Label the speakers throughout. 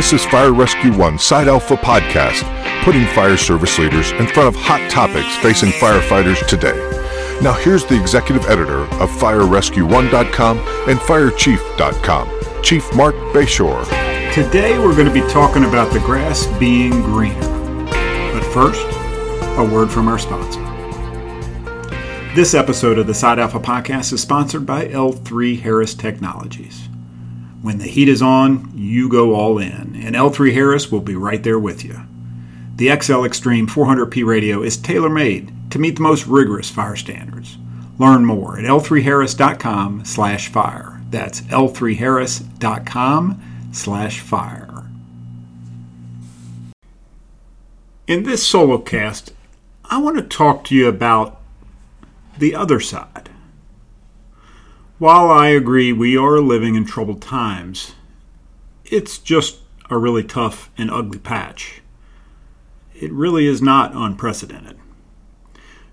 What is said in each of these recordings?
Speaker 1: This is Fire Rescue One Side Alpha Podcast, putting fire service leaders in front of hot topics facing firefighters today. Now, here's the executive editor of FireRescue1.com and FireChief.com, Chief Marc Bashoor.
Speaker 2: Today, we're going to be talking about the grass being greener. But first, a word from our sponsor. This episode of the Side Alpha Podcast is sponsored by L3 Harris Technologies. When the heat is on, you go all in, and L3 Harris will be right there with you. The XL Extreme 400p radio is tailor made to meet the most rigorous fire standards. Learn more at l3harris.com slash fire. That's l3harris.com slash fire. In this solo cast, I want to talk to you about the other side. While I agree we are living in troubled times, it's just a really tough and ugly patch. It really is not unprecedented.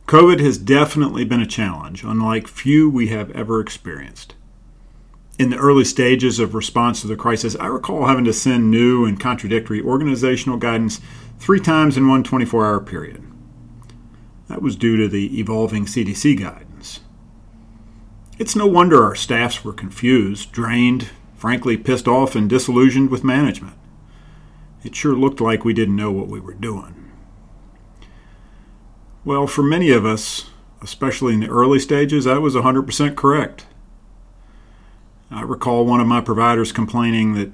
Speaker 2: COVID has definitely been a challenge, unlike few we have ever experienced. In the early stages of response to the crisis, I recall having to send new and contradictory organizational guidance three times in one 24 hour period. That was due to the evolving CDC guide. It's no wonder our staffs were confused, drained, frankly pissed off, and disillusioned with management. It sure looked like we didn't know what we were doing. Well, for many of us, especially in the early stages, I was 100% correct. I recall one of my providers complaining that,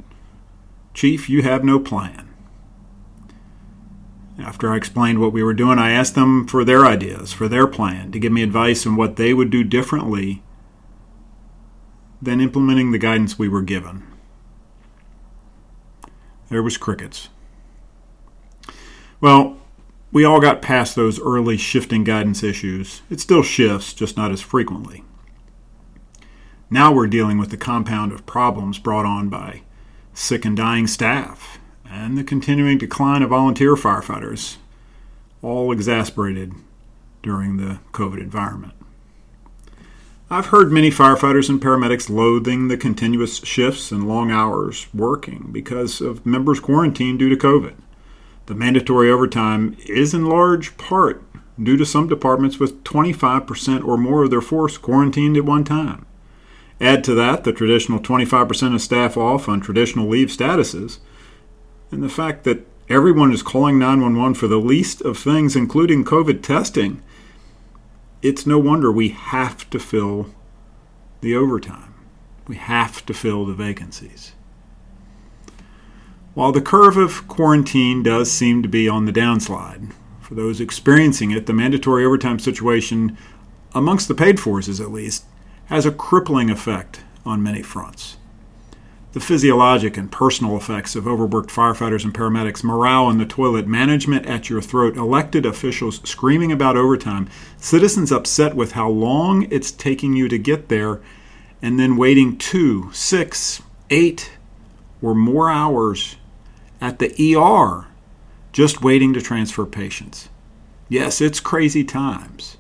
Speaker 2: Chief, you have no plan. After I explained what we were doing, I asked them for their ideas, for their plan, to give me advice on what they would do differently than implementing the guidance we were given. There was crickets. Well, we all got past those early shifting guidance issues. It still shifts, just not as frequently. Now we're dealing with the compound of problems brought on by sick and dying staff and the continuing decline of volunteer firefighters, all exasperated during the COVID environment. I've heard many firefighters and paramedics loathing the continuous shifts and long hours working because of members quarantined due to COVID. The mandatory overtime is in large part due to some departments with 25% or more of their force quarantined at one time. Add to that the traditional 25% of staff off on traditional leave statuses, and the fact that everyone is calling 911 for the least of things, including COVID testing it's no wonder we have to fill the overtime. We have to fill the vacancies. While the curve of quarantine does seem to be on the downslide, for those experiencing it, the mandatory overtime situation, amongst the paid forces at least, has a crippling effect on many fronts the physiologic and personal effects of overworked firefighters and paramedics, morale in the toilet, management at your throat, elected officials screaming about overtime, citizens upset with how long it's taking you to get there, and then waiting two, six, eight, or more hours at the ER just waiting to transfer patients. Yes, it's crazy times.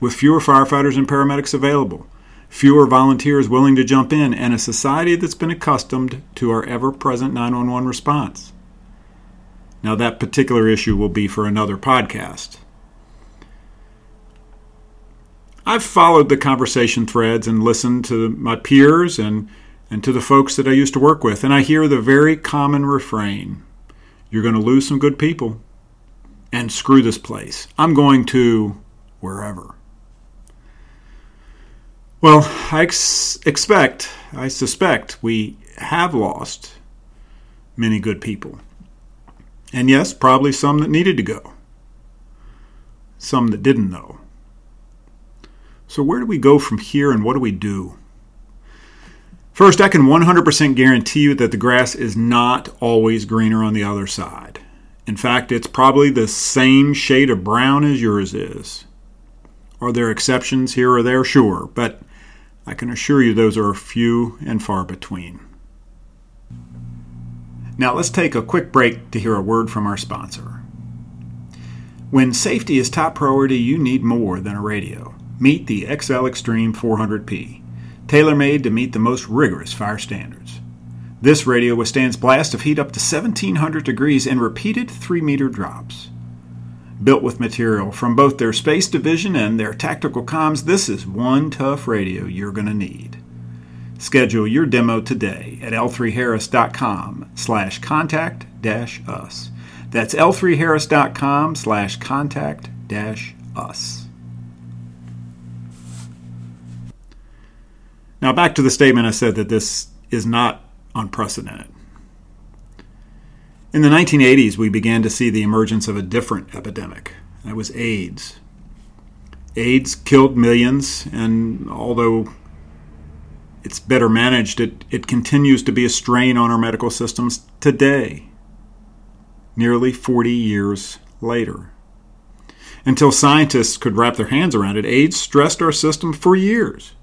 Speaker 2: With fewer firefighters and paramedics available, fewer volunteers willing to jump in, and a society that's been accustomed to our ever present 911 response. Now, that particular issue will be for another podcast. I've followed the conversation threads and listened to my peers and, and to the folks that I used to work with, and I hear the very common refrain You're going to lose some good people, and screw this place. I'm going to wherever. Well, I ex- expect, I suspect we have lost many good people. And yes, probably some that needed to go, some that didn't, though. So, where do we go from here and what do we do? First, I can 100% guarantee you that the grass is not always greener on the other side. In fact, it's probably the same shade of brown as yours is. Are there exceptions here or there? Sure, but I can assure you those are few and far between. Now let's take a quick break to hear a word from our sponsor. When safety is top priority, you need more than a radio. Meet the XL Extreme 400p, tailor made to meet the most rigorous fire standards. This radio withstands blasts of heat up to 1700 degrees and repeated 3 meter drops. Built with material from both their space division and their tactical comms, this is one tough radio you're going to need. Schedule your demo today at l3harris.com slash contact dash us. That's l3harris.com slash contact dash us. Now, back to the statement I said that this is not unprecedented. In the 1980s, we began to see the emergence of a different epidemic. That was AIDS. AIDS killed millions, and although it's better managed, it, it continues to be a strain on our medical systems today, nearly 40 years later. Until scientists could wrap their hands around it, AIDS stressed our system for years.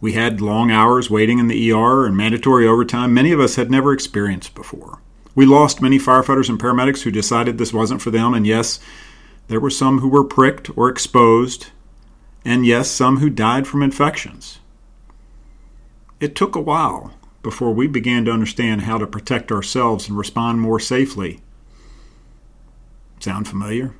Speaker 2: We had long hours waiting in the ER and mandatory overtime many of us had never experienced before. We lost many firefighters and paramedics who decided this wasn't for them, and yes, there were some who were pricked or exposed, and yes, some who died from infections. It took a while before we began to understand how to protect ourselves and respond more safely. Sound familiar?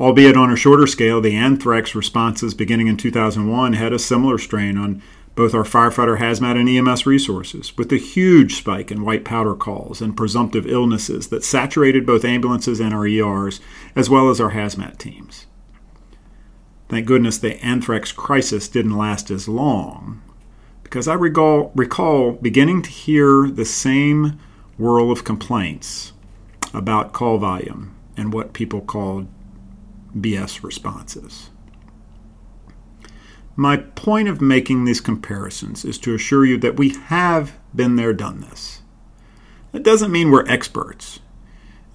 Speaker 2: Albeit on a shorter scale, the anthrax responses beginning in 2001 had a similar strain on both our firefighter hazmat and EMS resources, with a huge spike in white powder calls and presumptive illnesses that saturated both ambulances and our ERs, as well as our hazmat teams. Thank goodness the anthrax crisis didn't last as long, because I recall, recall beginning to hear the same whirl of complaints about call volume and what people called BS responses. My point of making these comparisons is to assure you that we have been there, done this. That doesn't mean we're experts.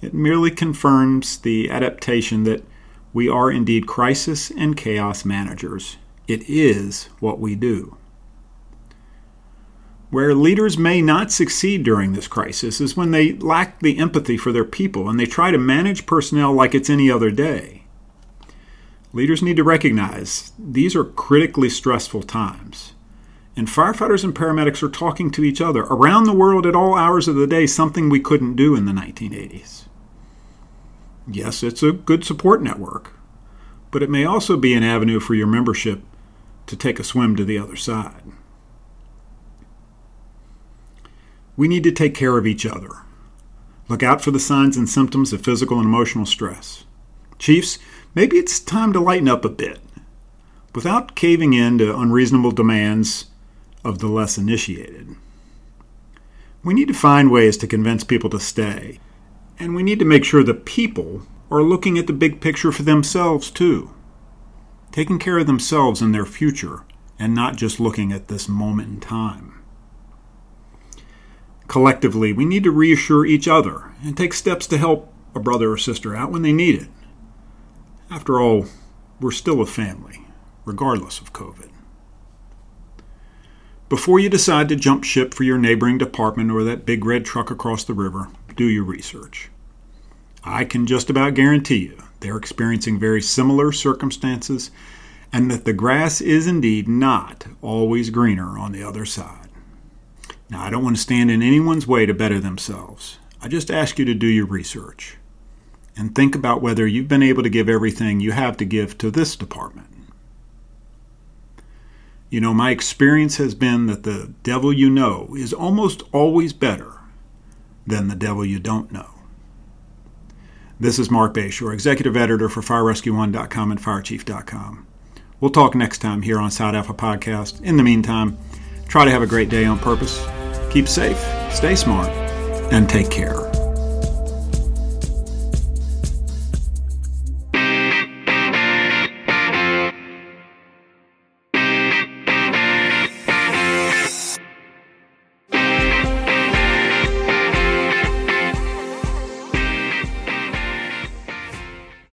Speaker 2: It merely confirms the adaptation that we are indeed crisis and chaos managers. It is what we do. Where leaders may not succeed during this crisis is when they lack the empathy for their people and they try to manage personnel like it's any other day. Leaders need to recognize these are critically stressful times. And firefighters and paramedics are talking to each other around the world at all hours of the day, something we couldn't do in the 1980s. Yes, it's a good support network, but it may also be an avenue for your membership to take a swim to the other side. We need to take care of each other. Look out for the signs and symptoms of physical and emotional stress. Chiefs, maybe it's time to lighten up a bit without caving in to unreasonable demands of the less initiated. We need to find ways to convince people to stay, and we need to make sure the people are looking at the big picture for themselves too, taking care of themselves and their future, and not just looking at this moment in time. Collectively, we need to reassure each other and take steps to help a brother or sister out when they need it. After all, we're still a family, regardless of COVID. Before you decide to jump ship for your neighboring department or that big red truck across the river, do your research. I can just about guarantee you they're experiencing very similar circumstances and that the grass is indeed not always greener on the other side. Now, I don't want to stand in anyone's way to better themselves. I just ask you to do your research and think about whether you've been able to give everything you have to give to this department. You know, my experience has been that the devil you know is almost always better than the devil you don't know. This is Marc Bashoor, Executive Editor for FireRescue1.com and FireChief.com. We'll talk next time here on Side Alpha Podcast. In the meantime, try to have a great day on purpose, keep safe, stay smart, and take care.